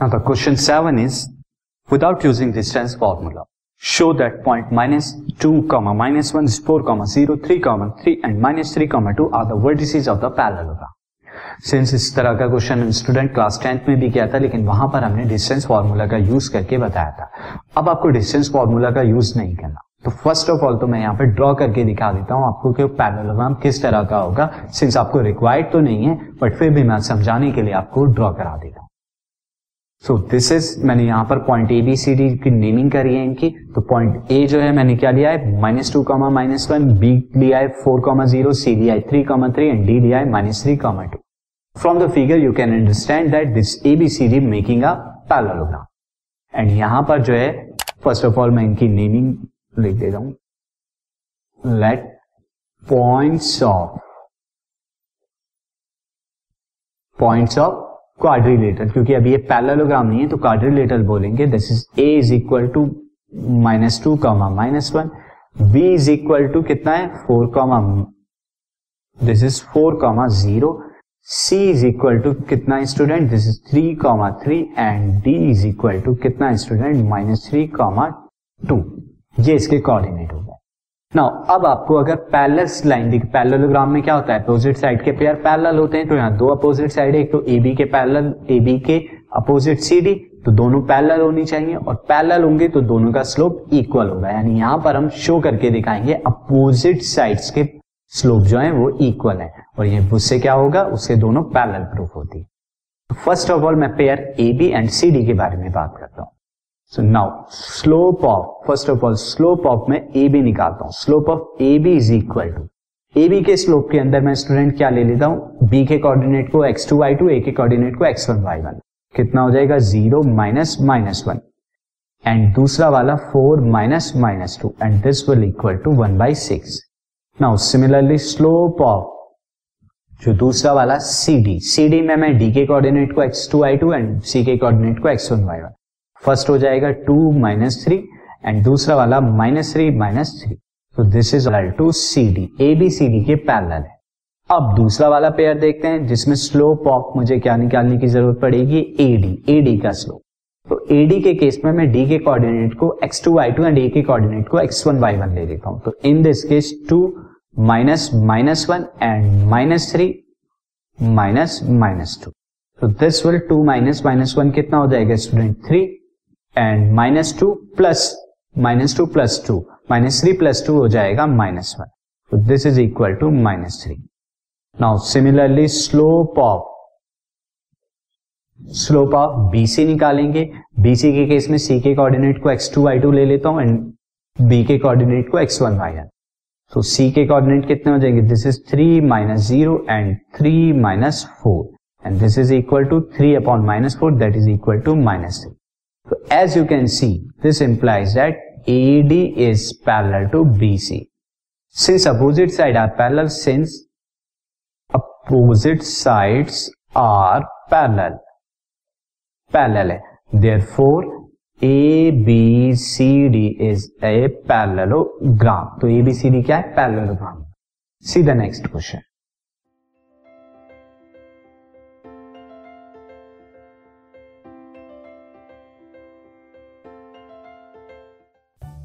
Now, the question 7 is, without using distance formula, show that point minus 2 comma minus 1 is 4 comma 0 3 comma 3 and minus 3 comma 2 are the vertices of the parallelogram. Since इस तरह का question student class tenth में भी किया था, लेकिन वहाँ पर हमने डिस्टेंस फॉर्मूला का यूज़ करके बताया था। अब आपको डिस्टेंस फॉर्मूला का यूज़ नहीं करना। तो फ़र्स्ट ऑफ़ ऑल तो मैं यहाँ पे ड्रॉ करके दिखा देता हूँ आपको कि पैरेललोग्राम किस तरह का होगा। सिंस आपको रिक्वायर्ड तो नहीं है बट फिर भी मैं समझाने के लिए आपको ड्रॉ करा देता हूँ। सो दिस इज़ मैंने यहाँ पर point A B C D की नेमिंग करी है इनकी। तो पॉइंट ए जो है, मैंने क्या लिया है? Minus two comma minus one B लिया है फोर कॉमा ज़ीरो सी लिया है three comma three and D लिया है minus three comma two from the figure you can understand that this A B C D making a parallelogram and यहाँ पर जो है फ़र्स्ट ऑफ़ ऑल मैं इनकी नेमिंग लिख दे रहा हूँ। Let points of points of quadrilateral क्योंकि अभी ये पैरेललोग्राम नहीं है तो क्वाड्रिलेटर बोलेंगे। This is A is equal to minus two comma minus one B is equal to कितना है? Four comma this is four comma zero C is equal to कितना student this is three comma three and D is equal to कितना student minus three comma two ये इसके coordinate now अब आपको अगर parallel line दिख parallelogram में क्या होता है? अपोजिट साइड के पेयर पैरेलल होते हैं तो यहाँ दो अपोजिट साइड है, एक तो ए बी के पैरेलल ए बी के अपोजिट सी डी तो दोनों पैरेलल होनी चाहिए, और पैरेलल होंगे तो दोनों का स्लोप इक्वल होगा। यानी यहाँ पर हम शो करके दिखाएँगे अपोजिट साइड्स के स्लोप जो है, वो इक्वल है। और ये, उससे क्या होगा? उससे दोनों पैरेलल प्रूफ होती है। फ़र्स्ट ऑफ़ ऑल मैं pair A B and C D के बारे में बात करता हूँ। So now slope of first of all slope of मैं ए बी निकालता हूँ। Slope of A B is equal to A B के स्लोप के अंदर मैं स्टूडेंट क्या ले लेता हूँ? बी के कोऑर्डिनेट को X two Y two A के कोऑर्डिनेट को एक्स वन वाई वन कितना हो जाएगा? Zero minus minus one and दूसरा वाला four minus minus two and this will equal to one by six now similarly slope of जो दूसरा वाला सी डी सी डी में मैं डी के कोऑर्डिनेट को X two Y two and C के कोऑर्डिनेट को X one Y one first हो जाएगा टू माइनस थ्री एंड दूसरा वाला माइनस थ्री माइनस थ्री तो this is two C D A B C D के पैरल है. अब दूसरा वाला पेयर देखते हैं, जिसमें स्लोप ऑफ़ मुझे क्या निकालने की ज़रूरत पड़ेगी? ए डी ए डी का स्लोप तो ए डी के केस में मैं डी के कोऑर्डिनेट को X two Y two and A के कोऑर्डिनेट को एक्स वन वाई वन ले लेता हूँ. तो in this case two minus minus one and minus three minus minus two तो this will two minus minus one कितना हो जाएगा student three and minus two plus minus two plus two minus three plus two हो जाएगा minus one तो this is equal to minus three now similarly slope of slope of BC निकालेंगे. BC के case में सी के coordinate को x two Y to ले लेता हूँ एंड बी के कोऑर्डिनेट को एक्स वन वाई वन तो सी के कोऑर्डिनेट कितने हो जाएँगे? This is three minus zero and three minus four and this is equal to three upon minus four that is equal to minus three So as you can see, this implies that AD is parallel to BC. Since opposite sides are parallel, since opposite sides are parallel, parallel है. Therefore, ABCD is a parallelogram. तो ABCD क्या है? Parallelogram. See the next question.